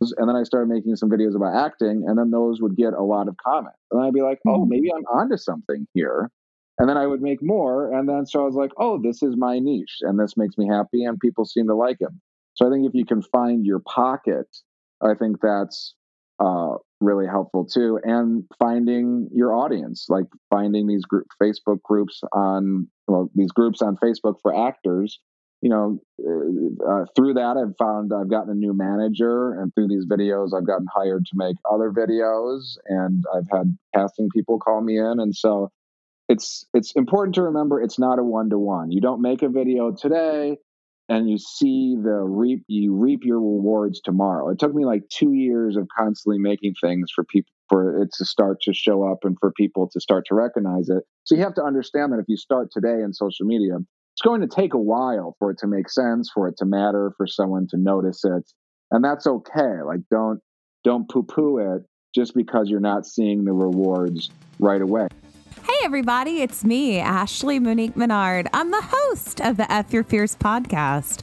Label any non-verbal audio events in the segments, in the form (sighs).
and then I started making some videos about acting, and then those would get a lot of comments. And I'd be like, oh, Mm-hmm. maybe I'm onto something here. And then I would make more, and then so I was like, oh, this is my niche, and this makes me happy, and people seem to like it. So I think if you can find your pocket, I think that's uh, really helpful too. And finding your audience, like finding these group Facebook groups on well, these groups on Facebook for actors. You know, uh, uh, through that, I've found I've gotten a new manager, and through these videos, I've gotten hired to make other videos, and I've had casting people call me in, and so it's it's important to remember it's not a one to one. You don't make a video today and you see the reap you reap your rewards tomorrow. It took me like 2 years of constantly making things for people for it to start to show up and for people to start to recognize it. So you have to understand that if you start today in social media, it's going to take a while for it to make sense, for it to matter, for someone to notice it. And that's okay. Like don't don't poo-poo it just because you're not seeing the rewards right away. Hey, everybody, it's me, Ashley Monique Menard. I'm the host of the F Your Fears podcast.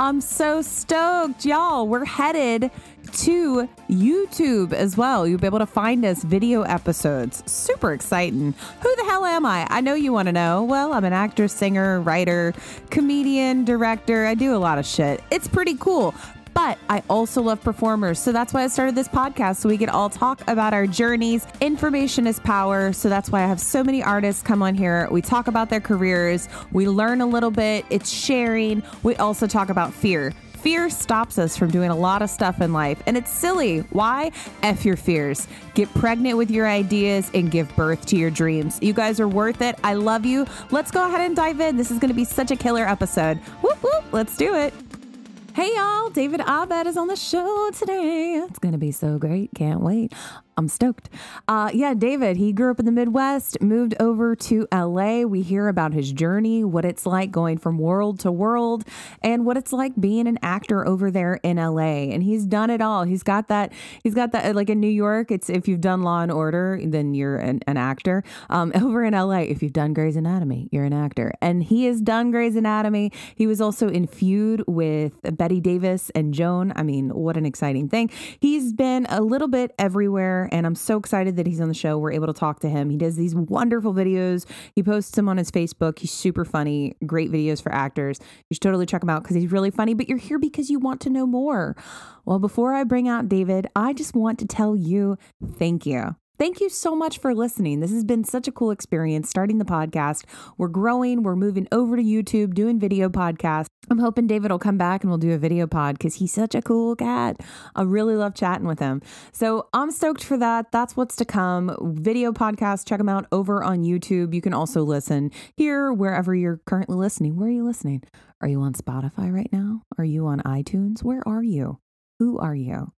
I'm so stoked, y'all. We're headed to YouTube as well. You'll be able to find us video episodes. Super exciting. Who the hell am I? I know you want to know. Well, I'm an actor, singer, writer, comedian, director. I do a lot of shit. It's pretty cool. But I also love performers. So that's why I started this podcast so we could all talk about our journeys. Information is power. So that's why I have so many artists come on here. We talk about their careers, we learn a little bit, it's sharing. We also talk about fear. Fear stops us from doing a lot of stuff in life, and it's silly. Why? F your fears. Get pregnant with your ideas and give birth to your dreams. You guys are worth it. I love you. Let's go ahead and dive in. This is going to be such a killer episode. Whoop, whoop. Let's do it. Hey y'all, David Abed is on the show today. It's going to be so great. Can't wait. I'm stoked. Uh, yeah, David, he grew up in the Midwest, moved over to LA. We hear about his journey, what it's like going from world to world, and what it's like being an actor over there in LA. And he's done it all. He's got that, he's got that, like in New York, it's if you've done Law and Order, then you're an, an actor. Um, (laughs) over in LA, if you've done Grey's Anatomy, you're an actor. And he has done Grey's Anatomy. He was also in feud with Bette Davis and Joan. I mean, what an exciting thing. He's been a little bit everywhere and I'm so excited that he's on the show. We're able to talk to him. He does these wonderful videos. He posts them on his Facebook. He's super funny, great videos for actors. You should totally check him out because he's really funny, but you're here because you want to know more. Well, before I bring out David, I just want to tell you thank you. Thank you so much for listening. This has been such a cool experience starting the podcast. We're growing, we're moving over to YouTube, doing video podcasts. I'm hoping David will come back and we'll do a video pod because he's such a cool cat. I really love chatting with him. So I'm stoked for that. That's what's to come. Video podcast, check them out over on YouTube. You can also listen here wherever you're currently listening. Where are you listening? Are you on Spotify right now? Are you on iTunes? Where are you? Who are you?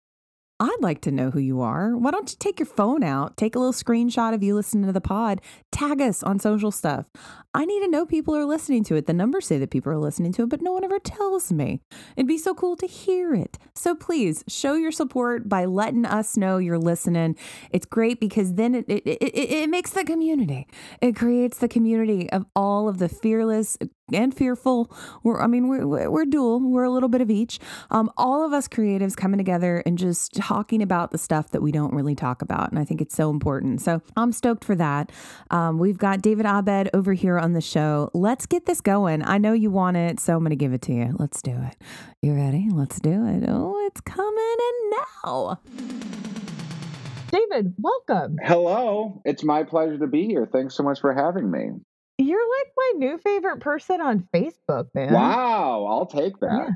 I'd like to know who you are. Why don't you take your phone out, take a little screenshot of you listening to the pod, tag us on social stuff. I need to know people are listening to it. The numbers say that people are listening to it, but no one ever tells me. It'd be so cool to hear it. So please show your support by letting us know you're listening. It's great because then it, it, it, it makes the community. It creates the community of all of the fearless and fearful. We're, I mean, we're, we're dual. We're a little bit of each. Um, all of us creatives coming together and just talking about the stuff that we don't really talk about. And I think it's so important. So I'm stoked for that. Um, we've got David Abed over here on the show. Let's get this going. I know you want it, so I'm going to give it to you. Let's do it. You ready? Let's do it. Oh, it's coming in now. David, welcome. Hello. It's my pleasure to be here. Thanks so much for having me. You're like my new favorite person on Facebook, man. Wow. I'll take that.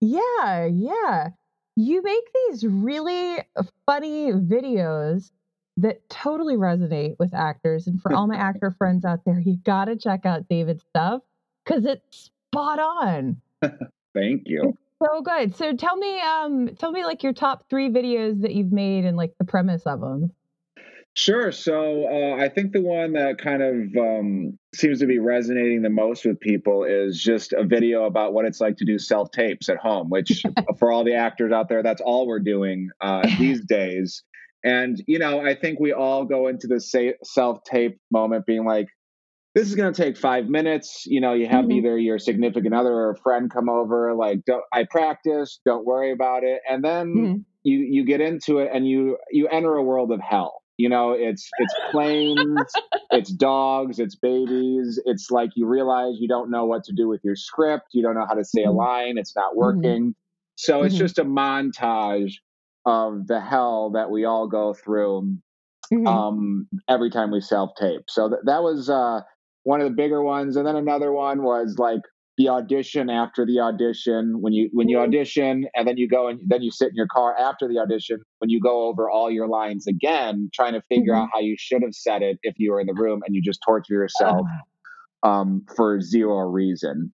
Yeah. Yeah. Yeah. You make these really funny videos that totally resonate with actors. And for all my (laughs) actor friends out there, you got to check out David's stuff because it's spot on. Thank you. So good. So tell me, um, tell me like your top three videos that you've made and like the premise of them. Sure. So uh, I think the one that kind of um, seems to be resonating the most with people is just a video about what it's like to do self tapes at home, which (laughs) for all the actors out there, that's all we're doing uh, these (laughs) days. And, you know, I think we all go into the self tape moment being like, this is going to take five minutes. You know, you have Mhm. either your significant other or a friend come over. Like, don't, I practice. Don't worry about it. And then Mhm. you you get into it, and you you enter a world of hell. You know, it's it's planes, (laughs) it's dogs, it's babies. It's like you realize you don't know what to do with your script. You don't know how to say a Mhm. line. It's not working. So it's Mhm. just a montage of the hell that we all go through Mhm. um, every time we self tape. So th- that was uh, one of the bigger ones, and then another one was like the audition after the audition when you when you audition and then you go and then you sit in your car after the audition when you go over all your lines again trying to figure Mhm. out how you should have said it if you were in the room and you just torture yourself um, for zero reason.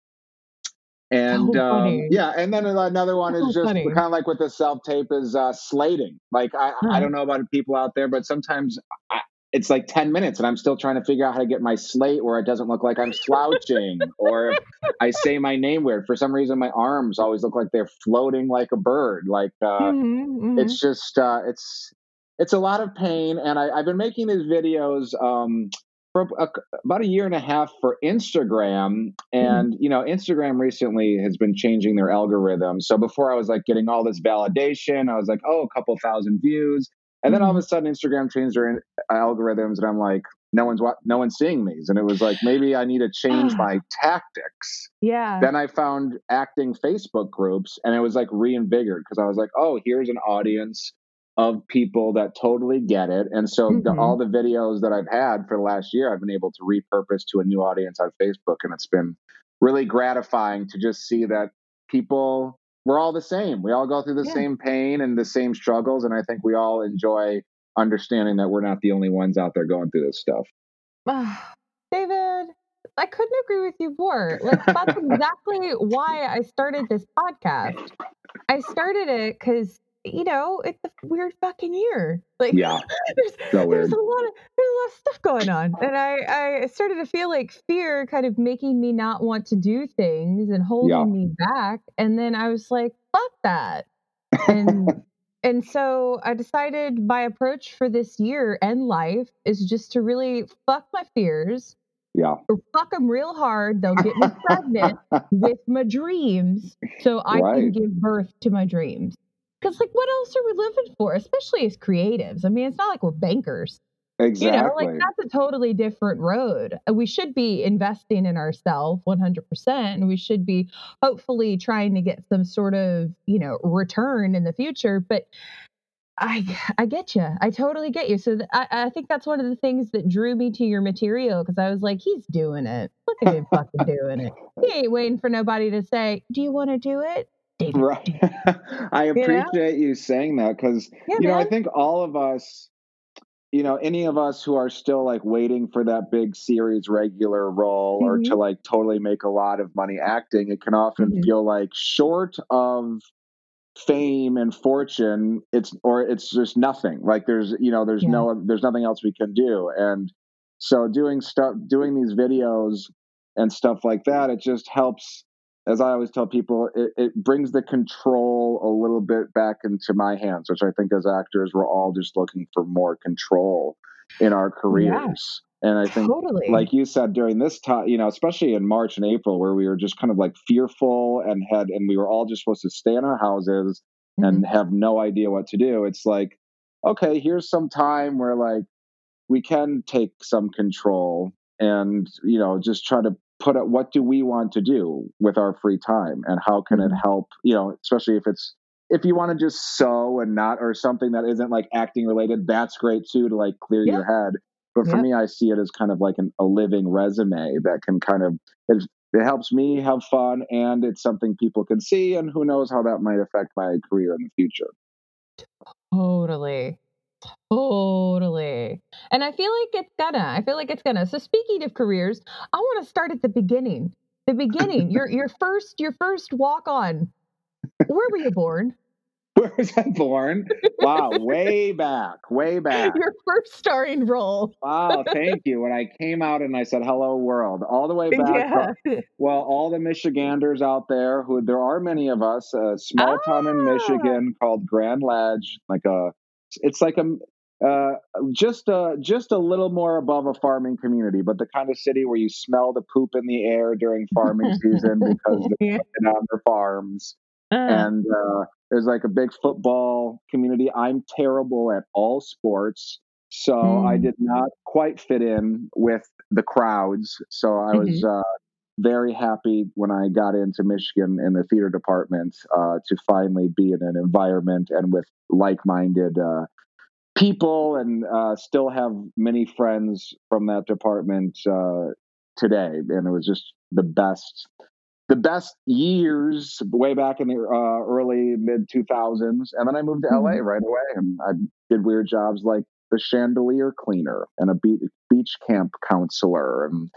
And So um, yeah and then another one So is just funny. kind of like with the self tape is uh, slating. Like I, I don't know about people out there but sometimes I, it's like 10 minutes and i'm still trying to figure out how to get my slate where it doesn't look like i'm slouching or i say my name weird. For some reason my arms always look like they're floating like a bird. Like uh, Mhm, mhm. it's just uh, it's it's a lot of pain. And I, i've been making these videos um, for a, about a year and a half for instagram. And you know instagram recently has been changing their algorithm. So before i was like getting all this validation i was like oh a couple thousand views and then all of a sudden instagram changed their algorithms and i'm like no one's no one's seeing these and it was like maybe i need to change my tactics yeah. then I found acting Facebook groups and it was like reinvigorated because I was like, oh, here's an audience of people that totally get it. And so the, Mhm. all the videos that I've had for the last year, I've been able to repurpose to a new audience on Facebook. And it's been really gratifying to just see that people, we're all the same. We all go through the Yeah. same pain and the same struggles. And I think we all enjoy understanding that we're not the only ones out there going through this stuff. Ah, David, I couldn't agree with you more. Like that's (laughs) exactly why I started this podcast. I started it because you know it's a weird fucking year. Like (laughs) Yeah. there's, So there's a lot of there's a lot of stuff going on, (laughs) and I I started to feel like fear kind of making me not want to do things and holding Yeah. me back. And then I was like, fuck that. And (laughs) and so I decided my approach for this year and life is just to really fuck my fears Yeah. fuck them real hard. They'll get me pregnant with my dreams so I can give birth to my dreams. Because, like, what else are we living for? Especially as creatives. I mean, it's not like we're bankers. Exactly. You know, like that's a totally different road. Uh, We should be investing in ourselves 100%, and we should be hopefully trying to get some sort of, you know, return in the future. But I, I get you. I totally get you. So th- I, I think that's one of the things that drew me to your material because I was like, he's doing it. Look at him fucking doing it. He (laughs) ain't waiting for nobody to say, "Do you want to do it?" Right. (laughs) I appreciate you saying that because, Yeah, you know, I think all of us, you know, any of us who are still like waiting for that big series regular role or to like totally make a lot of money acting, it can often Mhm. feel like short of fame and fortune it's or it's just nothing like there's you know there's Yeah. no there's nothing else we can do and so doing stuff doing these videos and stuff like that it just helps as i always tell people it, it brings the control a little bit back into my hands which i think as actors we're all just looking for more control in our careers and i think totally. like you said during this time you know especially in march and april where we were just kind of like fearful and had and we were all just supposed to stay in our houses Mhm. and have no idea what to do it's like okay here's some time where like we can take some control and you know just try to put up what do we want to do with our free time and how can it Mhm. help you know especially if it's if you want to just sew and not or something that isn't like acting related that's great too to like clear Yeah. your head but for Yep. me i see it as kind of like an, a living resume that can kind of it, it helps me have fun and it's something people can see and who knows how that might affect my career in the future Totally. Totally. And I feel like it's gonna. I feel like it's gonna. So speaking of careers, I want to start at the beginning. The beginning. your your first your first walk on. Where were you born? (laughs) where was i born wow way back way (laughs) back Your first starring role. Wow, thank you. When I came out and I said hello world, all the way (laughs) back. Yeah. Well, all the Michiganders out there, who there are many of us, a small town in Ah. Michigan called Grand Ledge, like a, it's like a, uh, just a just a little more above a farming community, but the kind of city where you smell the poop in the air during farming (laughs) season because they're on their farms. Uh. And uh, there's like a big football community. I'm terrible at all sports, so mm. I did not quite fit in with the crowds. So I was mm-hmm. Very happy when I got into Michigan in the theater department uh, to finally be in an environment and with like-minded uh, people, and uh, still have many friends from that department uh, today. And it was just the best, the best years way back in the uh, early mid 2000s. And then I moved to mm-hmm. LA right away, and I did weird jobs like the chandelier cleaner and a beach camp counselor and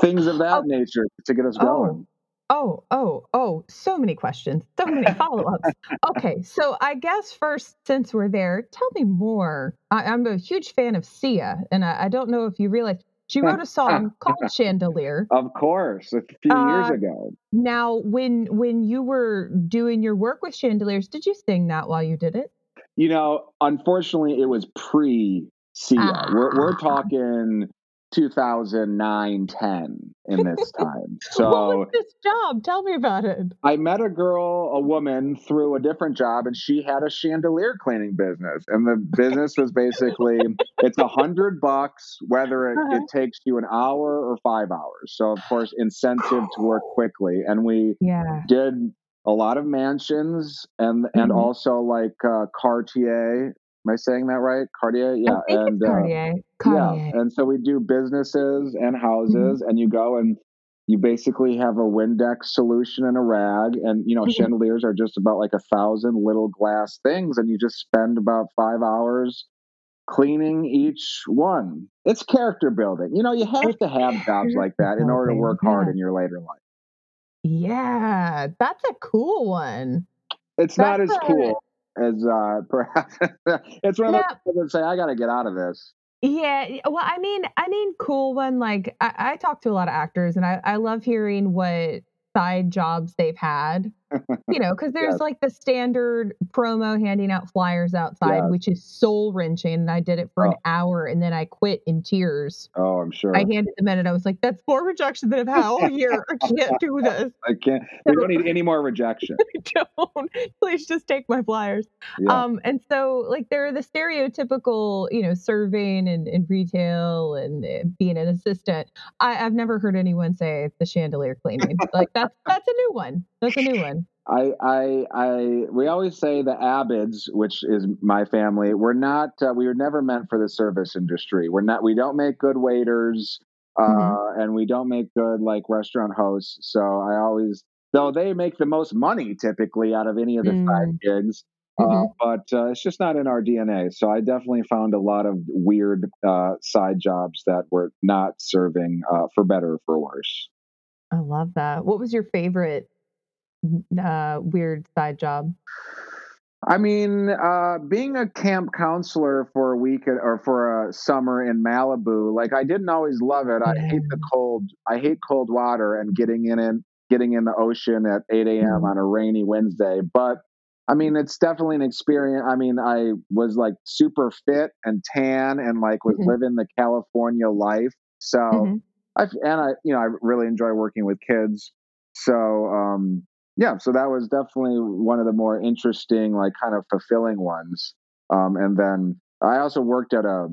things of that oh. nature to get us going. Oh, oh, oh, so many questions, so many follow ups. okay, so I guess first, since we're there, tell me more. I, am a huge fan of Sia, and I, I, don't know if you realize she wrote a (laughs) song called Chandelier. Of course, a few uh, years ago. Now, when when you were doing your work with chandeliers, did you sing that while you did it? You know, unfortunately, it was pre Sia. Ah. We're, we're ah. talking 2009 10 in this (laughs) time so what was this job tell me about it i met a girl a woman through a different job and she had a chandelier cleaning business and the business was basically it's a hundred bucks whether it, uh-huh. it, takes you an hour or five hours so of course incentive to work (gasps) quickly and we yeah. did a lot of mansions and and mm-hmm. also like uh, Cartier Am I saying that right? Cartier, yeah, and uh, Cartier. Cartier. yeah, and so we do businesses and houses, mm-hmm. and you go and you basically have a Windex solution and a rag, and you know mm-hmm. chandeliers are just about like a thousand little glass things, and you just spend about five hours cleaning each one. It's character building. You know, you have it's to have jobs like that in order to work yeah. hard in your later life. Yeah, that's a cool one. It's that's not as cool as uh, (laughs) perhaps it's one of yeah. those that say, "I got to get out of this." Yeah, well, I mean, I mean, cool one. Like, I, I talk to a lot of actors, and I, I love hearing what side jobs they've had. You know, because (laughs) there's like the standard promo handing out flyers outside, which is soul wrenching. And I did it for oh. an hour and then I quit in tears. Oh, I'm sure. I handed them in and I was like, that's more rejection than I've had all year. I can't do this. I can't. We don't need any more rejection. (laughs) don't. Please just take my flyers. Yeah. Um, and so, like, there are the stereotypical, you know, serving and, and retail and uh, being an assistant. I, I've never heard anyone say the chandelier cleaning. like, that's (laughs) that's a new one. That's a new one. I, I, I, we always say the Abeds, which is my family, we're not, uh, we were never meant for the service industry. We're not, we don't make good waiters, uh, mm-hmm. and we don't make good like restaurant hosts. So I always, though they make the most money typically out of any of the mm. side gigs, uh, mm-hmm. but uh, it's just not in our DNA. So I definitely found a lot of weird uh, side jobs that were not serving uh, for better or for worse. I love that. What was your favorite uh, weird side job? I mean, uh, being a camp counselor for a week or for a summer in Malibu, like I didn't always love it. I hate the cold. I hate cold water and getting in it, getting in the ocean at 8 a.m. Mm-hmm. on a rainy Wednesday. But I mean, it's definitely an experience. I mean, I was like super fit and tan and like was mm-hmm. living the California life. So mm-hmm. I and I, you know, I really enjoy working with kids. So um, yeah, so that was definitely one of the more interesting, like kind of fulfilling ones. Um, and then I also worked at a,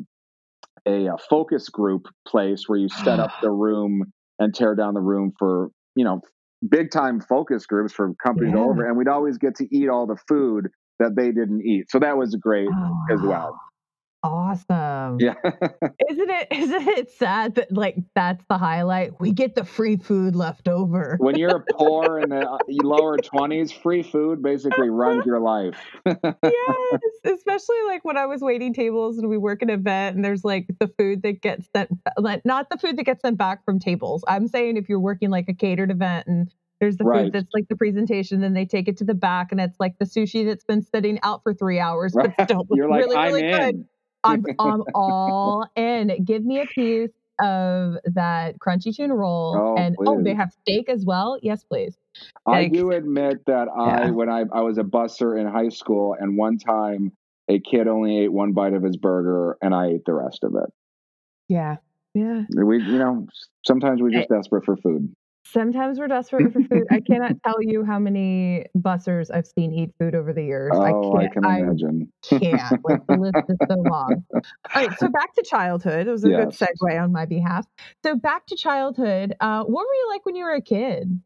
a, a focus group place where you set up the (sighs) room and tear down the room for you know big time focus groups for companies yeah. over, and we'd always get to eat all the food that they didn't eat. So that was great oh. as well awesome. Yeah. (laughs) isn't it (laughs) isn't it sad that like that's the highlight? We get the free food left over. when you're (laughs) poor in the uh, lower 20s, free food basically runs your life. yes, especially like when I was waiting tables and we work an event and there's like the food that gets sent like not the food that gets sent back from tables. I'm saying if you're working like a catered event and there's the right. food that's like the presentation, then they take it to the back, and it's like the sushi that's been sitting out for three hours, but still You're like, really, really in. good. I'm, (laughs) I'm all in. Give me a piece of that crunchy tuna roll. Oh, and please. oh, they have steak as well. Yes, please. I do admit that I, yeah. when I, I was a busser in high school, and one time a kid only ate one bite of his burger and I ate the rest of it. Yeah. Yeah. We, you know, sometimes we're eh just desperate for food. Sometimes we're desperate for food. I (laughs) cannot tell you how many bussers I've seen eat food over the years. Oh, I I, can't. can imagine. can't. Like the list is so long. (laughs) All right, so back to childhood. It was a good segue on my behalf. So back to childhood. Uh, what were you like when you were a kid?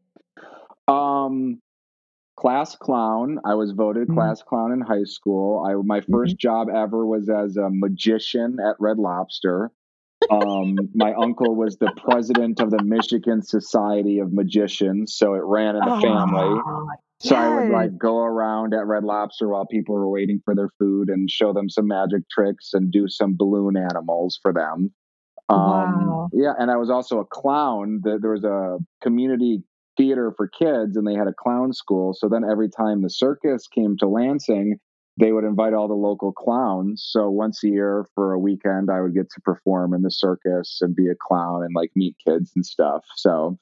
Um, class clown. I was voted Mhm. class clown in high school. I my 1st job ever was as a magician at Red Lobster. Um, my uncle was the president of the Michigan Society of Magicians, so it ran in the family. Oh, So I would like go around at Red Lobster while people were waiting for their food and show them some magic tricks and do some balloon animals for them. Um, Wow. Yeah, and I was also a clown. The- There was a community theater for kids, and they had a clown school. So then every time the circus came to Lansing, they would invite all the local clowns. So once a year for a weekend, I would get to perform in the circus and be a clown and like meet kids and stuff. So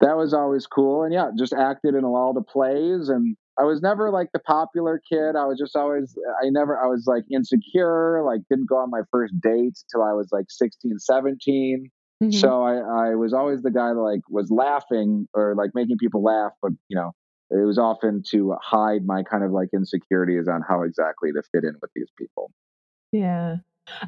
that was always cool. And yeah, just acted in all the plays. And I was never like the popular kid. I was just always, I never, I was like insecure, like didn't go on my first dates till I was like 16, 17. Mhm. So I, I was always the guy that like was laughing or like making people laugh, but you know, it was often to hide my kind of like insecurities on how exactly to fit in with these people. yeah.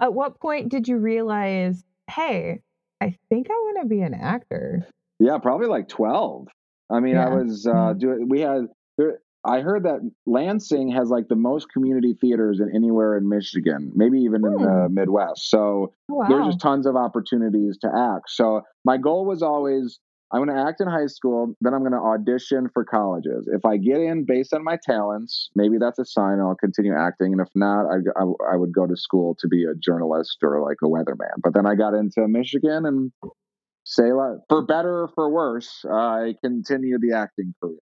At what point did you realize, hey, I think I want to be an actor? Yeah, probably like 12. I mean, I was uh Mhm. doing we had there I heard that Lansing has like the most community theaters in anywhere in Michigan, maybe even in the Midwest. So Oh, there's just tons of opportunities to act. So my goal was always I'm going to act in high school, then I'm going to audition for colleges. If I get in based on my talents, maybe that's a sign I'll continue acting. And if not, I, I, I would go to school to be a journalist or like a weatherman. But then I got into Michigan and say, for better or for worse, I continue the acting career.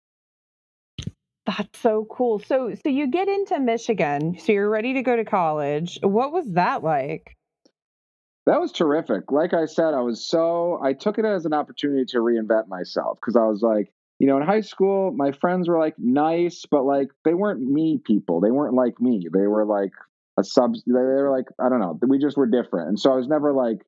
That's so cool. So so you get into Michigan, so you're ready to go to college. What was that like? That was terrific. Like I said, I was so I took it as an opportunity to reinvent myself because I was like, you know, in high school, my friends were like nice, but like they weren't me people. They weren't like me. They were like a sub. They were like I don't know. We just were different, and so I was never like,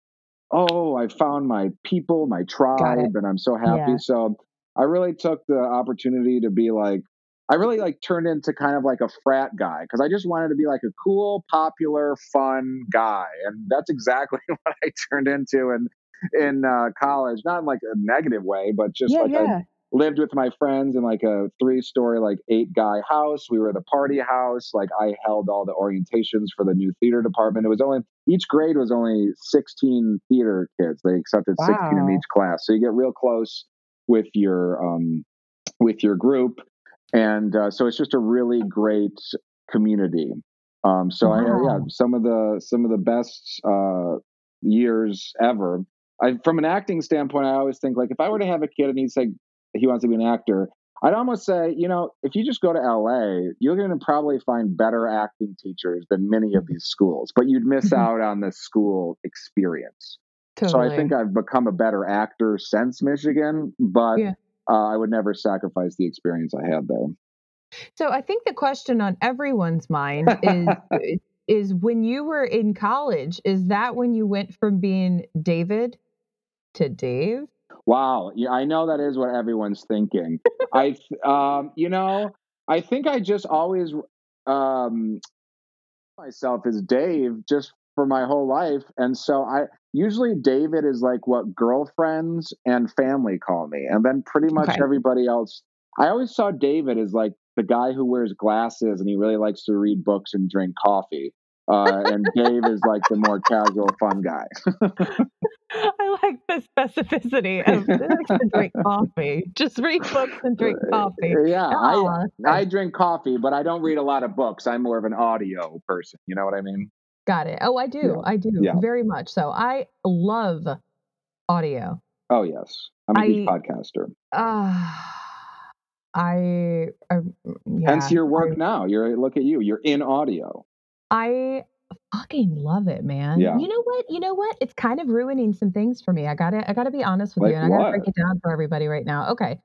oh, I found my people, my tribe, and I'm so happy. Yeah. So I really took the opportunity to be like. I really like turned into kind of like a frat guy because I just wanted to be like a cool, popular, fun guy, and that's exactly (laughs) what I turned into in in uh, college. Not in like a negative way, but just yeah, like I lived with my friends in like a three story, like eight guy house. We were the party house. Like I held all the orientations for the new theater department. It was only each grade was only 16 theater kids. They accepted 16 in each class. So you get real close with your um with your group. And uh, so it's just a really great community. Um, so I, yeah, some of the some of the best uh, years ever. I, from an acting standpoint, I always think like if I were to have a kid and he said he wants to be an actor, I'd almost say, you know, if you just go to LA, you're going to probably find better acting teachers than many of these schools, but you'd miss Mhm. out on the school experience. Totally. So I think I've become a better actor since Michigan, but Yeah. Uh, I would never sacrifice the experience I had there. So I think the question on everyone's mind is (laughs) is when you were in college, is that when you went from being David to Dave? Wow. Yeah, I know that is what everyone's thinking. I, um, you know, I think I just always um, myself as Dave just for my whole life, and so I usually David is like what girlfriends and family call me, and then pretty much Okay. everybody else. I always saw David as like the guy who wears glasses and he really likes to read books and drink coffee. Uh, and Dave is like the more casual, fun guy. (laughs) I like the specificity of like drink (laughs) coffee. Just read books and drink coffee. Yeah, I, I drink coffee, but I don't read a lot of books. I'm more of an audio person. You know what I mean? Got it. Oh, I do. Yeah. I do. Yeah. Very much so. I love audio. Oh yes, I'm a huge podcaster. Ah, I, I yeah, Hence your work I- now. You're look at you. You're in audio. I fucking love it, man. Yeah. You know what? You know what? It's kind of ruining some things for me. I gotta I gotta be honest with Like you, and I gotta break it down for everybody right now. Okay.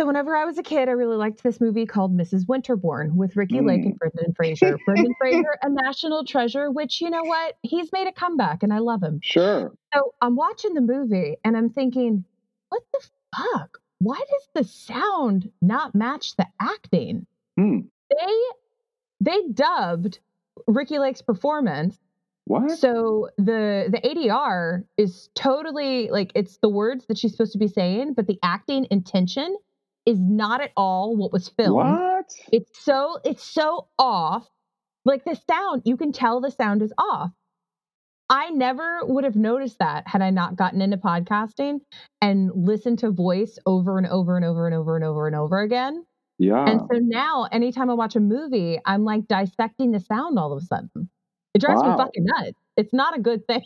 So whenever I was a kid, I really liked this movie called Mrs. Winterbourne with Ricki mm. Lake and Brendan Fraser. (laughs) Brendan Fraser, a national treasure, which you know what? He's made a comeback and I love him. Sure. So I'm watching the movie and I'm thinking, what the fuck? Why does the sound not match the acting? Hmm. They they dubbed Ricki Lake's performance what? So the the ADR is totally like it's the words that she's supposed to be saying, but the acting intention is not at all what was filmed. What? It's so it's so off. Like the sound, you can tell the sound is off. I never would have noticed that had I not gotten into podcasting and listened to voice over and over and over and over and over and over again. Yeah. And so now anytime I watch a movie, I'm like dissecting the sound all of a sudden. It drives wow. me fucking nuts. It's not a good thing.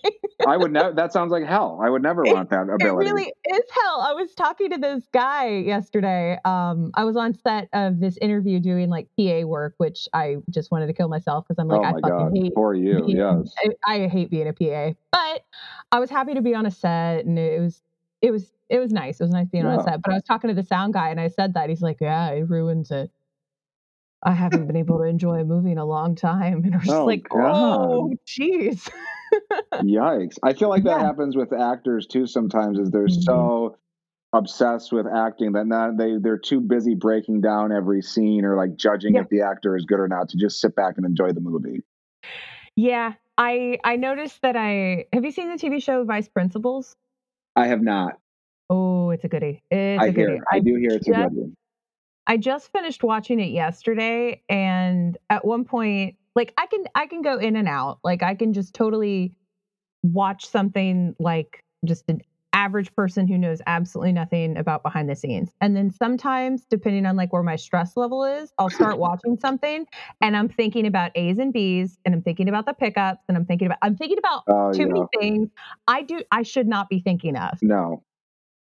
I would never. That sounds like hell. I would never want that ability. It really is hell. I was talking to this guy yesterday. Um, I was on set of this interview doing like PA work, which I just wanted to kill myself because I'm like, oh I fucking God. hate. For you, being, yes. I, I hate being a PA, but I was happy to be on a set, and it was it was it was nice. It was nice being yeah. on a set. But I was talking to the sound guy, and I said that he's like, "Yeah, it ruins it." I haven't been able to enjoy a movie in a long time. And I'm just oh, like, God. oh, jeez. Yikes. I feel (laughs) like that yeah. happens with actors too sometimes is they're mm-hmm. so obsessed with acting that not they they're too busy breaking down every scene or like judging yeah. if the actor is good or not to just sit back and enjoy the movie. Yeah. I I noticed that I have you seen the TV show Vice Principals? I have not. Oh, it's a goodie. It's I a goodie. Hear, I do hear it's just, a goodie. I just finished watching it yesterday and at one point like I can I can go in and out. Like I can just totally watch something like just an average person who knows absolutely nothing about behind the scenes. And then sometimes depending on like where my stress level is, I'll start (laughs) watching something and I'm thinking about A's and B's and I'm thinking about the pickups and I'm thinking about I'm thinking about oh, too yeah. many things I do I should not be thinking of. No.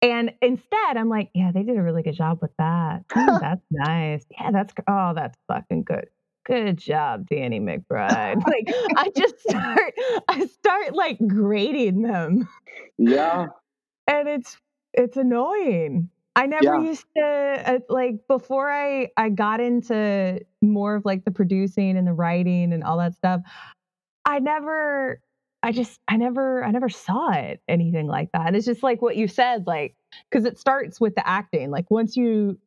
And instead, I'm like, yeah, they did a really good job with that. (laughs) That's nice. Yeah, that's oh, that's fucking good. Good job, Danny McBride. (laughs) like I just start, I start like grading them. Yeah. (laughs) And it's it's annoying. I never yeah. used to uh, like before I I got into more of like the producing and the writing and all that stuff. I never I just I never I never saw it anything like that. And it's just like what you said, like because it starts with the acting. Like once you,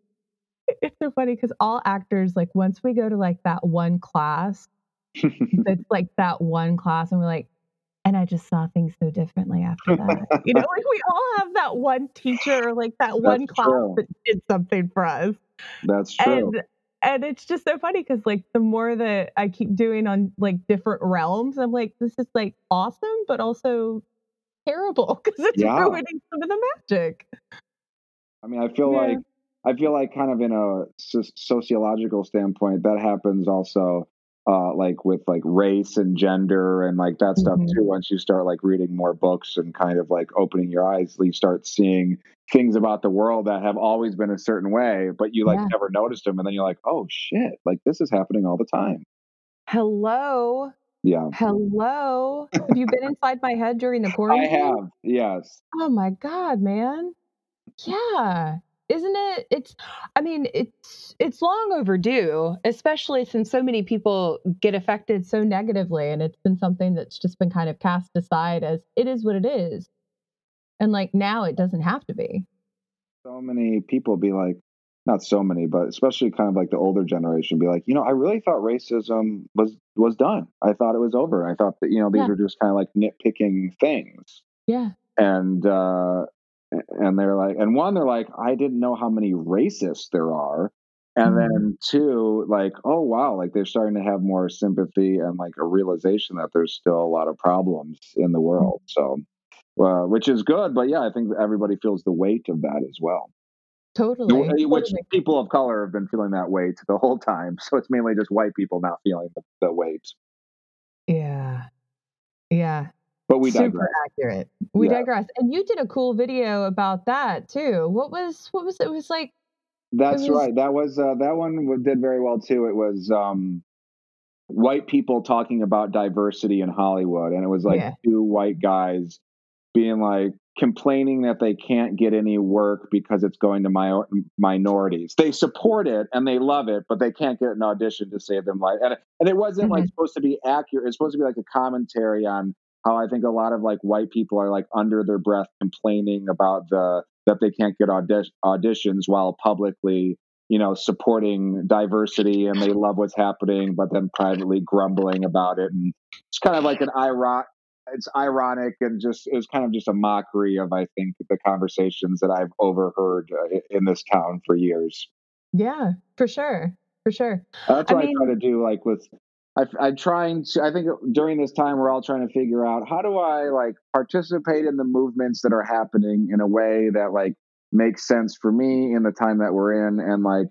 it's so funny because all actors like once we go to like that one class, (laughs) it's like that one class, and we're like, and I just saw things so differently after that. you know, like we all have that one teacher or like that one class true. that did something for us. That's true. And and it's just so funny because like the more that I keep doing on like different realms, I'm like, this is like awesome, but also terrible (laughs) because it's yeah. ruining some of the magic. I mean, I feel yeah. like I feel like kind of in a sociological standpoint that happens also uh, like with like race and gender and like that stuff mm-hmm. too. Once you start like reading more books and kind of like opening your eyes, you start seeing things about the world that have always been a certain way, but you like yeah. never noticed them, and then you're like, oh shit, like this is happening all the time. Hello. Yeah. Hello. have you been inside my head during the (laughs) quarantine? I have. Yes. Oh my god, man. Yeah isn't it? It's i mean it's it's long overdue especially since so many people get affected so negatively and it's been something that's just been kind of cast aside as it is what it is. And like now it doesn't have to be. So many people be like not so many but especially kind of like the older generation be like you know i really thought racism was was done. I thought it was over. I thought that you know these yeah. were just kind of like nitpicking things. Yeah. And uh and they're like and one they're like i didn't know how many racists there are and mm-hmm. then two like oh wow like they're starting to have more sympathy and like a realization that there's still a lot of problems in the mm-hmm. world so uh, which is good but yeah i think everybody feels the weight of that as well totally which totally. people of color have been feeling that weight the whole time (laughs) so it's mainly just white people not feeling the, the weight yeah yeah but we digress. super accurate. We yeah. digress. And you did a cool video about that too. What was what was it was like? That's was, right. That was uh, that one did very well too. It was um, white people talking about diversity in Hollywood, and it was like yeah. two white guys being like, complaining that they can't get any work because it's going to my minorities. They support it and they love it, but they can't get an audition to save them life. And, and it wasn't mm-hmm. like supposed to be accurate. It's supposed to be like a commentary on how I think a lot of like white people are like under their breath complaining about the that they can't get audi- auditions while publicly you know supporting diversity and they love what's happening but then privately grumbling about it. And it's kind of like an ironic it's ironic and just it's kind of just a mockery of i think the conversations that i've overheard uh, in this town for years. Yeah for sure for sure. That's what I, mean, I try to do like with I, I'm trying to. I think during this time, we're all trying to figure out how do I like participate in the movements that are happening in a way that like makes sense for me in the time that we're in, and like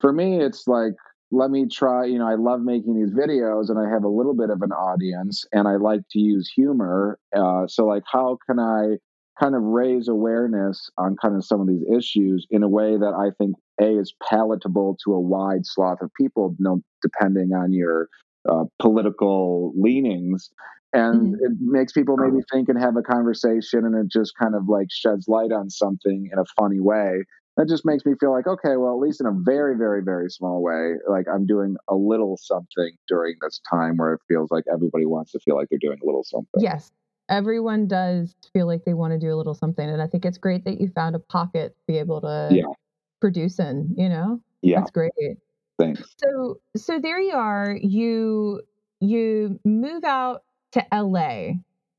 for me, it's like let me try. You know, I love making these videos, and I have a little bit of an audience, and I like to use humor. Uh, so like, how can I kind of raise awareness on kind of some of these issues in a way that I think a is palatable to a wide swath of people, know, depending on your uh, political leanings and mm-hmm. it makes people maybe think and have a conversation and it just kind of like sheds light on something in a funny way. That just makes me feel like okay well at least in a very very very small way like i'm doing a little something during this time where it feels like everybody wants to feel like they're doing a little something. Yes. Everyone does feel like they want to do a little something and i think it's great that you found a pocket to be able to yeah. produce in you know? Yeah. That's great Thanks. So so there you are. You you move out to LA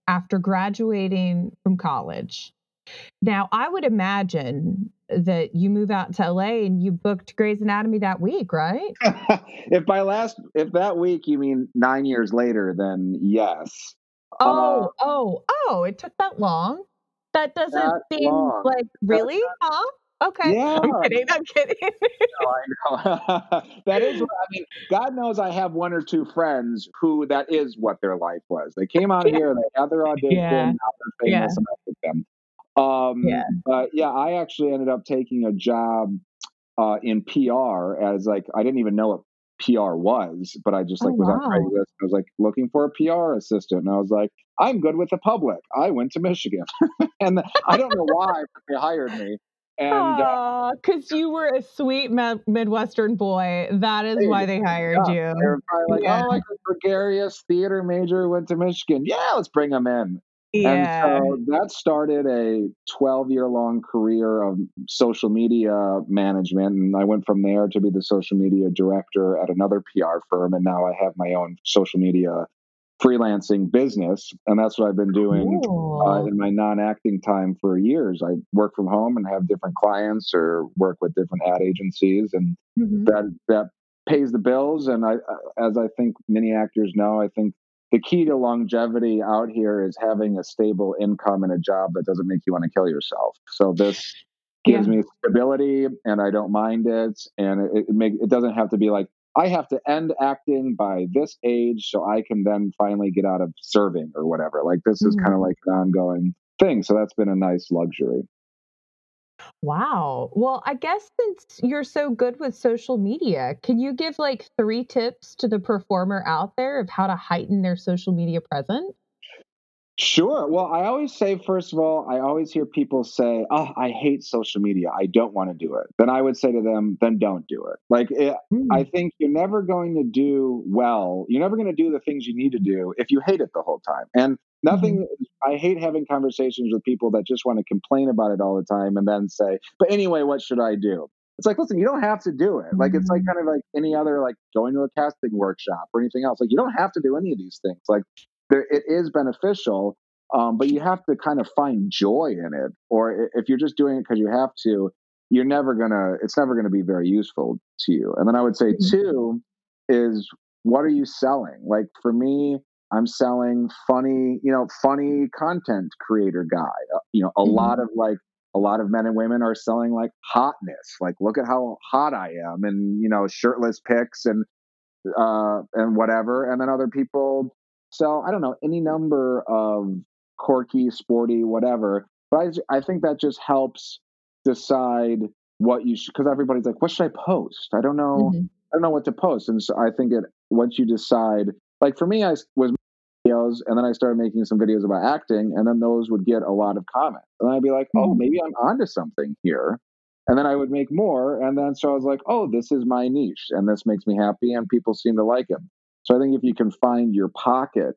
after graduating from college. Now, I would imagine that you move out to LA and you booked Grey's Anatomy that week, right? (laughs) if by last, if that week you mean nine years later, then yes. Oh, uh, oh, oh! It took that long. That doesn't that seem long. like really, huh? Okay. Yeah. I'm kidding. I'm kidding. no, I know. (laughs) that is, I mean, God knows I have one or two friends who that is what their life was. They came out (laughs) yeah. here, they had their audition, yeah. now they're famous, yeah. and I them. Um, yeah. But yeah, I actually ended up taking a job uh, in PR as like, I didn't even know what PR was, but I just like oh, was wow. on Craigslist. I was like looking for a PR assistant, and I was like, I'm good with the public. I went to Michigan, (laughs) and I don't know why they hired me. And because uh, you were a sweet Midwestern boy, that is why they hired yeah, you. Probably like, yeah. oh, like a gregarious theater major went to Michigan. Yeah, let's bring him in. Yeah. And so that started a 12 year long career of social media management. And I went from there to be the social media director at another PR firm. And now I have my own social media freelancing business, and that's what I've been doing uh, in my non-acting time for years. I work from home and have different clients or work with different ad agencies, and mm-hmm. that that pays the bills. And I, as I think many actors know, I think the key to longevity out here is having a stable income and a job that doesn't make you want to kill yourself. So this gives yeah. me stability, and I don't mind it, and it, it make it doesn't have to be like I have to end acting by this age so I can then finally get out of serving or whatever. Like this is mm-hmm. kind of like an ongoing thing. So that's been a nice luxury. Wow. Well, I guess since you're so good with social media, can you give like three tips to the performer out there of how to heighten their social media presence? Sure. Well, I always say, first of all, I always hear people say, Oh, I hate social media. I don't want to do it. Then I would say to them, Then don't do it. Like, it, mm. I think you're never going to do well. You're never going to do the things you need to do if you hate it the whole time. And nothing, mm. I hate having conversations with people that just want to complain about it all the time and then say, But anyway, what should I do? It's like, listen, you don't have to do it. Like, it's like mm. kind of like any other, like going to a casting workshop or anything else. Like, you don't have to do any of these things. Like, there, it is beneficial, um, but you have to kind of find joy in it. Or if you're just doing it because you have to, you're never gonna. It's never gonna be very useful to you. And then I would say mm-hmm. two is what are you selling? Like for me, I'm selling funny, you know, funny content creator guy. Uh, you know, a mm-hmm. lot of like a lot of men and women are selling like hotness. Like, look at how hot I am, and you know, shirtless pics and uh and whatever. And then other people so I don't know any number of quirky, sporty, whatever. But I, I think that just helps decide what you should. Because everybody's like, "What should I post?" I don't know. Mm-hmm. I don't know what to post. And so I think it once you decide. Like for me, I was videos videos and then I started making some videos about acting and then those would get a lot of comments. And I'd be like, oh, Mhm. maybe I'm onto something here. And then I would make more. And then so I was like, oh, this is my niche and this makes me happy and people seem to like him. So I think if you can find your pocket,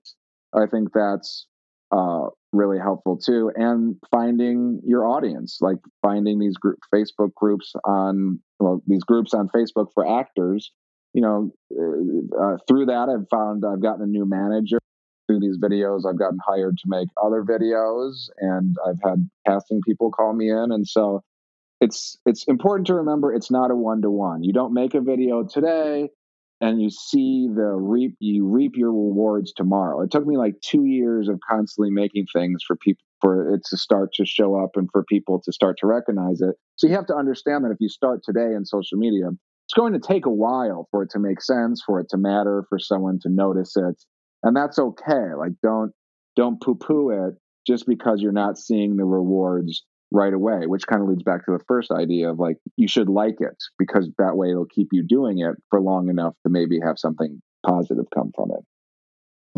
I think that's uh, really helpful too. And finding your audience, like finding these group Facebook groups on, well, these groups on Facebook for actors. You know, uh, uh, through that, I've found I've gotten a new manager. Through these videos, I've gotten hired to make other videos, and I've had casting people call me in. And so, it's it's important to remember it's not a one to one. You don't make a video today and you see the reap you reap your rewards tomorrow. It took me like 2 years of constantly making things for people for it to start to show up and for people to start to recognize it. So you have to understand that if you start today in social media, it's going to take a while for it to make sense, for it to matter, for someone to notice it. And that's okay. Like don't don't poo-poo it just because you're not seeing the rewards right away, which kind of leads back to the first idea of like you should like it because that way it'll keep you doing it for long enough to maybe have something positive come from it.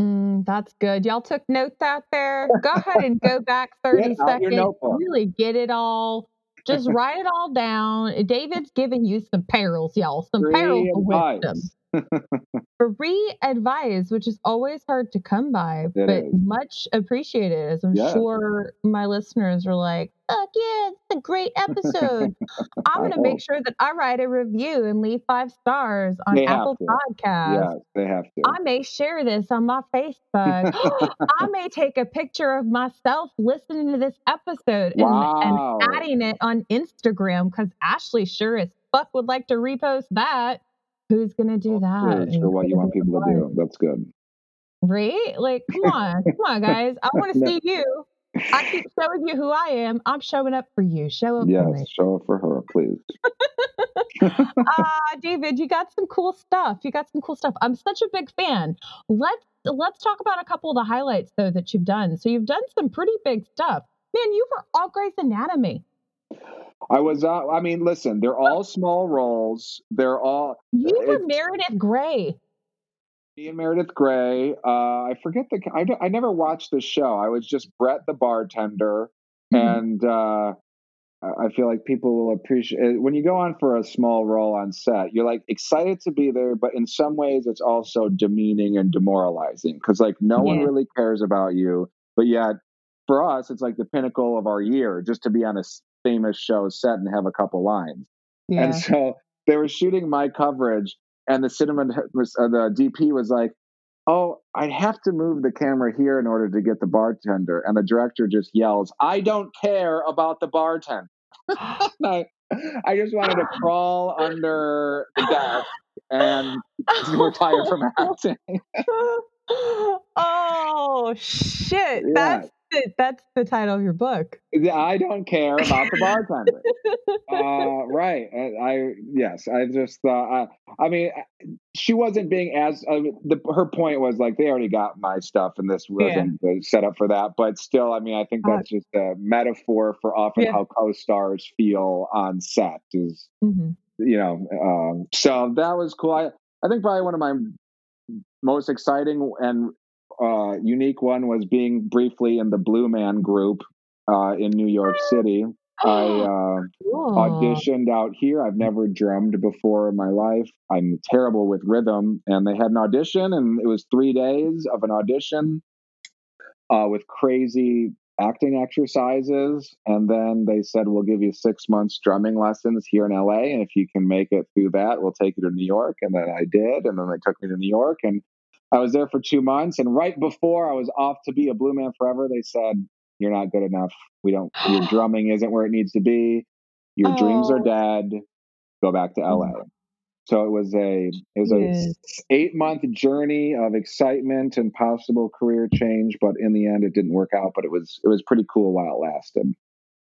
Mm, that's good. Y'all took notes out there. Go (laughs) ahead and go back 30 Get out your seconds. Really get it all. Just write it all down. David's giving you some perils, y'all. Some perils of wisdom. (laughs) Free advice, which is always hard to come by, It but is. much appreciated. As I'm Yes. sure my listeners are like, "Fuck yeah, it's a great episode." (laughs) I'm going to make sure that I write a review and leave five stars on They Apple. Podcasts. Yes, they have to. I may share this on my Facebook. (gasps) I may take a picture of myself listening to this episode and, and adding it on Instagram because Ashley sure as fuck would like to repost that. Who's gonna do that? Sure, what you want people to do. That's good. Right? Like, come (laughs) on, come on, guys. I want to see you. I keep showing you who I am. I'm showing up for you. Show up for Yes, me. show it for her, please. (laughs) (laughs) Ah, David, you got some cool stuff. You got some cool stuff. I'm such a big fan. Let's let's talk about a couple of the highlights though that you've done. So you've done some pretty big stuff. Man, you were all Grey's Anatomy. I was. Uh, I mean, listen, they're all small roles. They're all You were Meredith Grey. me and Meredith Grey. Uh, I forget the. I, I never watched the show. I was just Brett the bartender, Mhm. and uh, I feel like people will appreciate when you go on for a small role on set. You're like excited to be there, but in some ways, it's also demeaning and demoralizing because like no one really cares about you, but yet for us, it's like the pinnacle of our year just to be on a famous show set and have a couple lines. Yeah. And so they were shooting my coverage, and the cinema was uh, the DP was like, "Oh, I'd have to move the camera here in order to get the bartender." And the director just yells, "I don't care about the bartender." (laughs) I, I just wanted to crawl under the desk and (laughs) retire from acting. (laughs) oh shit! Yeah. That's the, that's the title of your book. I don't care about the bartender. (laughs) uh, right. I, I yes. I just thought. I, I mean, she wasn't being as. I mean, the, her point was like they already got my stuff, and this wasn't the set up for that. But still, I mean, I think Uh, that's just a metaphor for often Yeah. how co-stars feel on set. Is Mhm. you know. Um, so that was cool. I I think probably one of my most exciting and uh, unique one was being briefly in the Blue Man group uh, in New York City. (gasps) I uh, Cool. auditioned out here. I've never drummed before in my life. I'm terrible with rhythm. And they had an audition, and it was three days of an audition uh, with crazy acting exercises. And then they said, We'll give you six months drumming lessons here in LA. And if you can make it through that, we'll take you to New York. And then I did. And then they took me to New York. And I was there for two months. And right before I was off to be a Blue Man Forever, they said, You're not good enough. We don't, your (gasps) drumming isn't where it needs to be. Your dreams are Oh. dead. Go back to LA. So it was a it was Yes. a eight month journey of excitement and possible career change, but in the end, it didn't work out. But it was it was pretty cool while it lasted.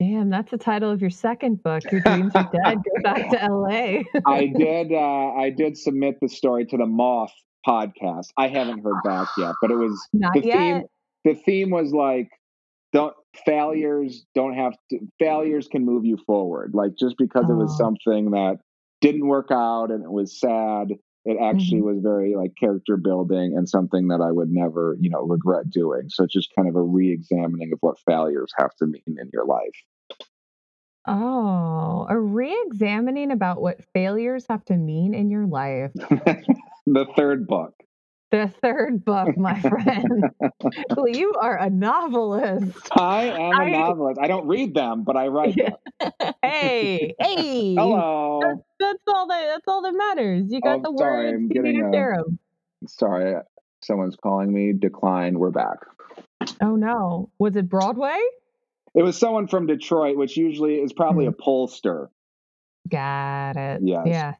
Damn, that's the title of your second book. Your dreams are (laughs) dead. Go back to LA. I did uh, I did submit the story to the Moth podcast. I haven't heard back yet, but it was Not the yet. theme. The theme was like don't failures don't have to failures can move you forward. Like just because it was Oh. something that didn't work out and it was sad it actually mm-hmm. was very like character building and something that I would never, you know, regret doing. So it's just kind of a re-examining of what failures have to mean in your life. Oh, a re-examining about what failures have to mean in your life. (laughs) the third book. The third book, my friend. (laughs) well, you are a novelist. I am a I, novelist. I don't read them, but I write them. (laughs) hey, hey. (laughs) Hello. That's, that's, all that. That's all that matters. You got oh, the sorry, words. I'm getting a, Sorry, someone's calling me. Decline. We're back. Oh no! Was it Broadway? It was someone from Detroit, which usually is probably a mm. pollster. Got it. Yes. Yeah.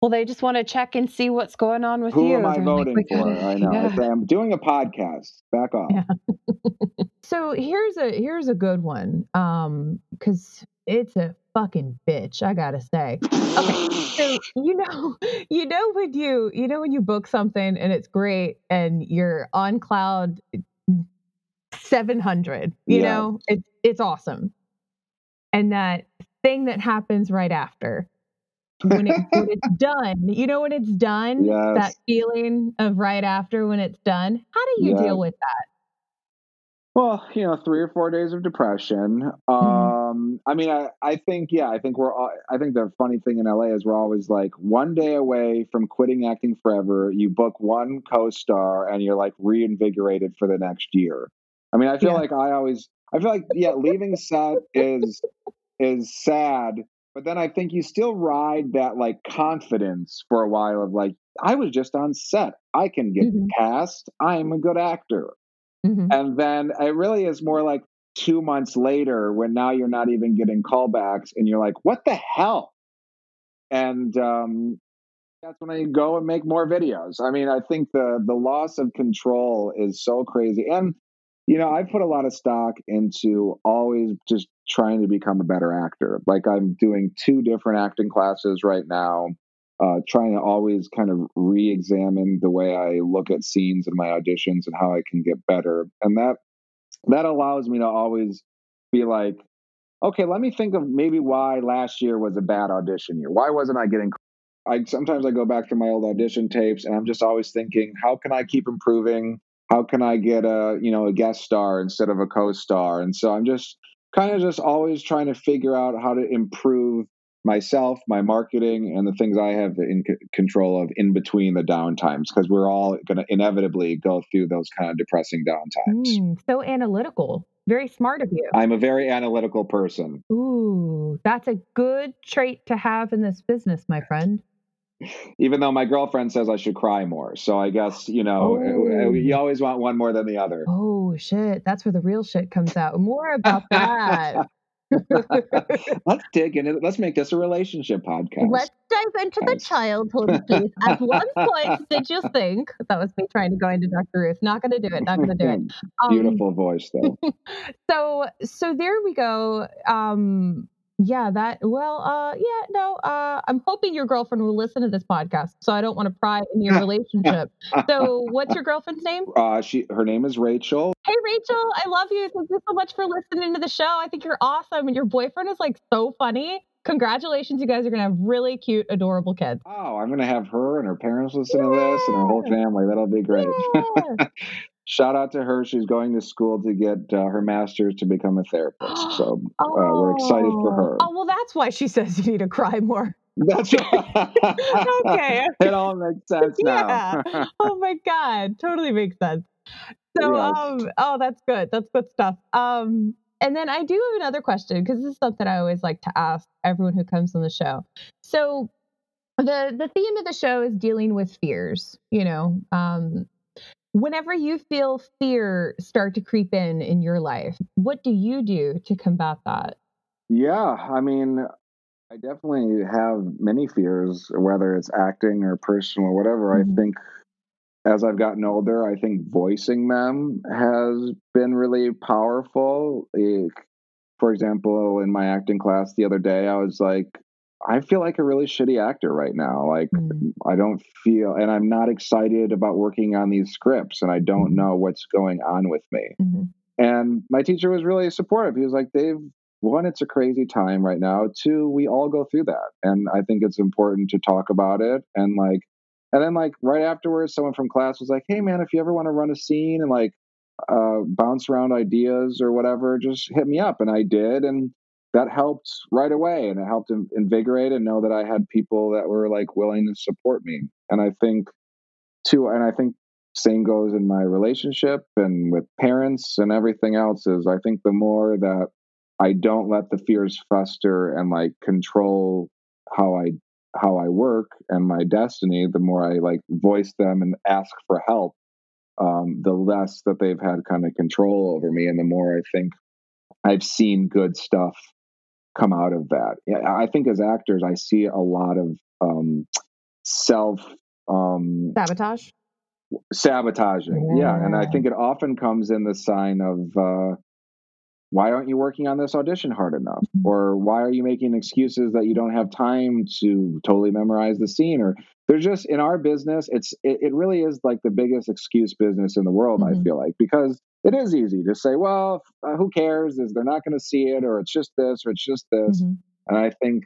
Well, they just want to check and see what's going on with Who you. Who am I They're voting like, for? I know. Yeah. I'm doing a podcast. Back off. Yeah. (laughs) so here's a here's a good one. Um, because it's a fucking bitch, I gotta say. Okay, so (laughs) you know, (laughs) you know when you you know when you book something and it's great and you're on cloud seven hundred. You yeah. know, it's it's awesome. And that thing that happens right after when, it, when it's (laughs) done. You know when it's done, yes. that feeling of right after when it's done. How do you yes. deal with that? Well, you know, three or four days of depression. Mm-hmm. Um, I mean, I, I think, yeah, I think we're, all, I think the funny thing in LA is we're always like one day away from quitting acting forever. You book one co-star and you're like reinvigorated for the next year. I mean, I feel yeah. like I always, I feel like, yeah, leaving set is, is sad but then I think you still ride that like confidence for a while of like, I was just on set. I can get mm-hmm. cast. I'm a good actor. Mm-hmm. And then it really is more like two months later when now you're not even getting callbacks and you're like, what the hell? And um, that's when I go and make more videos. I mean, I think the the loss of control is so crazy. And you know, I put a lot of stock into always just trying to become a better actor. Like I'm doing two different acting classes right now, uh, trying to always kind of re-examine the way I look at scenes and my auditions and how I can get better. And that that allows me to always be like, okay, let me think of maybe why last year was a bad audition year. Why wasn't I getting I sometimes I go back to my old audition tapes and I'm just always thinking, how can I keep improving? How can I get a you know a guest star instead of a co-star? And so I'm just kind of just always trying to figure out how to improve myself, my marketing, and the things I have in c- control of in between the downtimes because we're all going to inevitably go through those kind of depressing downtimes. Mm, so analytical. Very smart of you. I'm a very analytical person. Ooh, that's a good trait to have in this business, my friend even though my girlfriend says I should cry more. So I guess, you know, oh. you always want one more than the other. Oh, shit. That's where the real shit comes out. More about that. (laughs) Let's dig into it. Let's make this a relationship podcast. Let's dive into the childhood piece. At one point, did you think (laughs) that was me trying to go into Dr. Ruth? Not going to do it. Not going to do it. (laughs) Um, Beautiful voice, though. so, so there we go. Um, yeah, that well, uh yeah, no, uh I'm hoping your girlfriend will listen to this podcast, so I don't want to pry in your relationship. so, what's your girlfriend's name? (laughs) Uh she her name is Rachel. Hey Rachel, I love you. Thank you so much for listening to the show. I think you're awesome and your boyfriend is like so funny. Congratulations, you guys are gonna have really cute, adorable kids. Oh, I'm gonna have her and her parents listen yeah. to this and her whole family. That'll be great. Yeah. (laughs) shout out to her. She's going to school to get uh, her master's to become a therapist. So uh, oh. we're excited for her. Oh, well, that's why she says you need to cry more. That's (laughs) right. okay. it all makes sense now. yeah. oh my God. Totally makes sense. So, yes. um, oh, that's good. That's good stuff. Um, and then I do have another question because this is something I always like to ask everyone who comes on the show. So, the the theme of the show is dealing with fears. You know, um, Whenever you feel fear start to creep in in your life, what do you do to combat that? Yeah, I mean, I definitely have many fears, whether it's acting or personal or whatever. Mm-hmm. I think as I've gotten older, I think voicing them has been really powerful. Like, for example, in my acting class the other day, I was like, I feel like a really shitty actor right now. Like mm. I don't feel and I'm not excited about working on these scripts and I don't mm-hmm. know what's going on with me. Mm-hmm. And my teacher was really supportive. He was like, Dave, one, it's a crazy time right now. Two, we all go through that. And I think it's important to talk about it. And like, and then like right afterwards, someone from class was like, Hey man, if you ever want to run a scene and like uh, bounce around ideas or whatever, just hit me up. And I did. And that helped right away. And it helped invigorate and know that I had people that were like willing to support me. And I think too, and I think same goes in my relationship and with parents and everything else is I think the more that I don't let the fears fester and like control how I how I work and my destiny, the more I like voice them and ask for help, um, the less that they've had kind of control over me, and the more I think I've seen good stuff come out of that. I think as actors, I see a lot of um, self um, sabotage sabotaging yeah. yeah. and i think it often comes in the sign of uh, why aren't you working on this audition hard enough mm-hmm. or why are you making excuses that you don't have time to totally memorize the scene or there's just in our business it's it, it really is like the biggest excuse business in the world mm-hmm. i feel like because it is easy to say well uh, who cares is they're not going to see it or it's just this or it's just this mm-hmm. and i think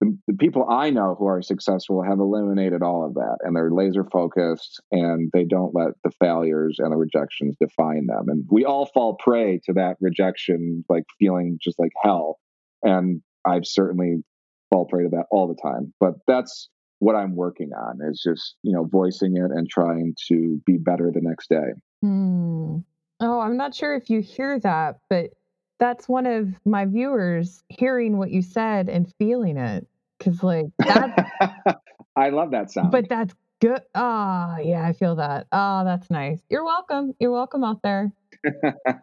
the, the, people I know who are successful have eliminated all of that and they're laser focused and they don't let the failures and the rejections define them. And we all fall prey to that rejection, like feeling just like hell. And I've certainly fall prey to that all the time. But that's what I'm working on is just, you know, voicing it and trying to be better the next day. Hmm. Oh, I'm not sure if you hear that, but that's one of my viewers hearing what you said and feeling it. Cause like that (laughs) I love that sound. But that's good. Ah, oh, yeah, I feel that. Oh, that's nice. You're welcome. You're welcome out there.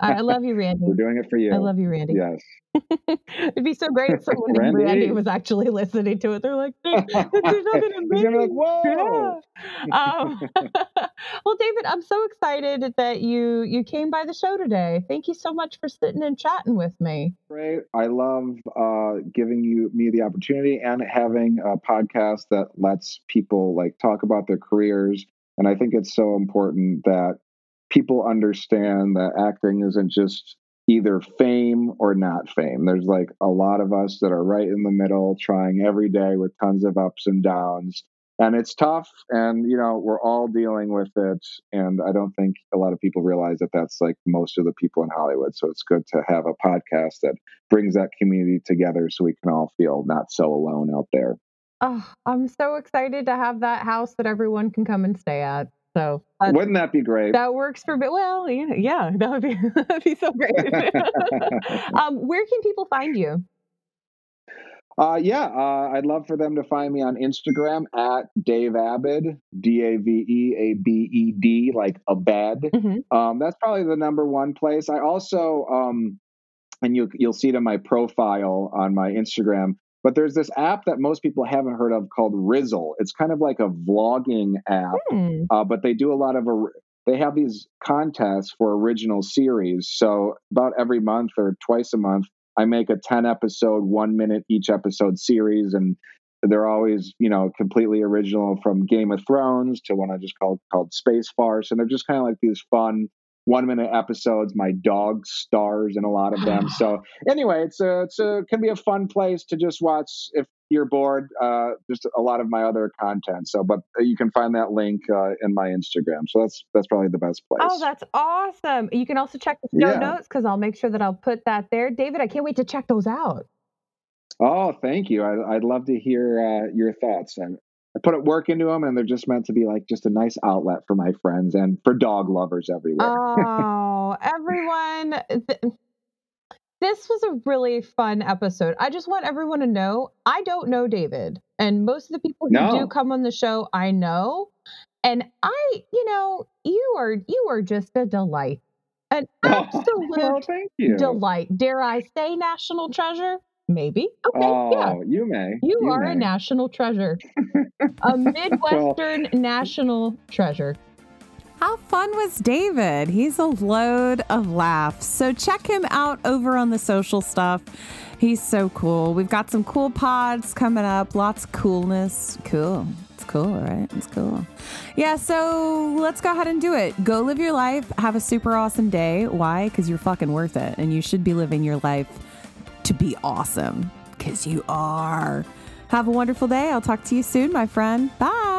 I love (laughs) you, Randy. We're doing it for you. I love you, Randy. Yes. (laughs) It'd be so great if someone Randy. Randy was actually listening to it. They're like, there's nothing (laughs) in gonna be like, whoa. Yeah. Um, well, David, I'm so excited that you you came by the show today. Thank you so much for sitting and chatting with me. Great. I love uh, giving you me the opportunity and having a podcast that lets people like talk about their careers. And I think it's so important that people understand that acting isn't just either fame or not fame. There's like a lot of us that are right in the middle, trying every day with tons of ups and downs. And it's tough, and you know we're all dealing with it. And I don't think a lot of people realize that that's like most of the people in Hollywood. So it's good to have a podcast that brings that community together, so we can all feel not so alone out there. Oh, I'm so excited to have that house that everyone can come and stay at. So uh, wouldn't that be great? That works for well, yeah, yeah (laughs) that would be that'd be so great. (laughs) um, where can people find you? Uh, yeah, uh, I'd love for them to find me on Instagram at Dave Abed, D A V E A B E D, like a bed. Mm-hmm. Um, that's probably the number one place. I also, um, and you you'll see it in my profile on my Instagram. But there's this app that most people haven't heard of called Rizzle. It's kind of like a vlogging app, hmm. uh, but they do a lot of. they have these contests for original series. So about every month or twice a month, I make a 10 episode, one minute each episode series. And they're always, you know, completely original from Game of Thrones to one I just called called Space Farce. And they're just kind of like these fun one minute episodes. My dog stars in a lot of them. (sighs) so anyway, it's a it's a can be a fun place to just watch if you're bored. Uh, just a lot of my other content. So, but you can find that link uh, in my Instagram. So that's that's probably the best place. Oh, that's awesome! You can also check the show yeah. notes because I'll make sure that I'll put that there. David, I can't wait to check those out. Oh, thank you. I, would love to hear uh, your thoughts. And I put it work into them, and they're just meant to be like just a nice outlet for my friends and for dog lovers everywhere. Oh, everyone. Th- this was a really fun episode. I just want everyone to know I don't know David, and most of the people who no. do come on the show I know. And I, you know, you are you are just a delight. An (laughs) oh, absolute oh, you. delight. Dare I say national treasure? Maybe. Okay. Oh, yeah. you may. You, you are may. a national treasure. (laughs) a Midwestern well, national treasure. How fun was David? He's a load of laughs. So check him out over on the social stuff. He's so cool. We've got some cool pods coming up, lots of coolness. Cool. It's cool, right? It's cool. Yeah, so let's go ahead and do it. Go live your life. Have a super awesome day. Why? Because you're fucking worth it. And you should be living your life to be awesome because you are. Have a wonderful day. I'll talk to you soon, my friend. Bye.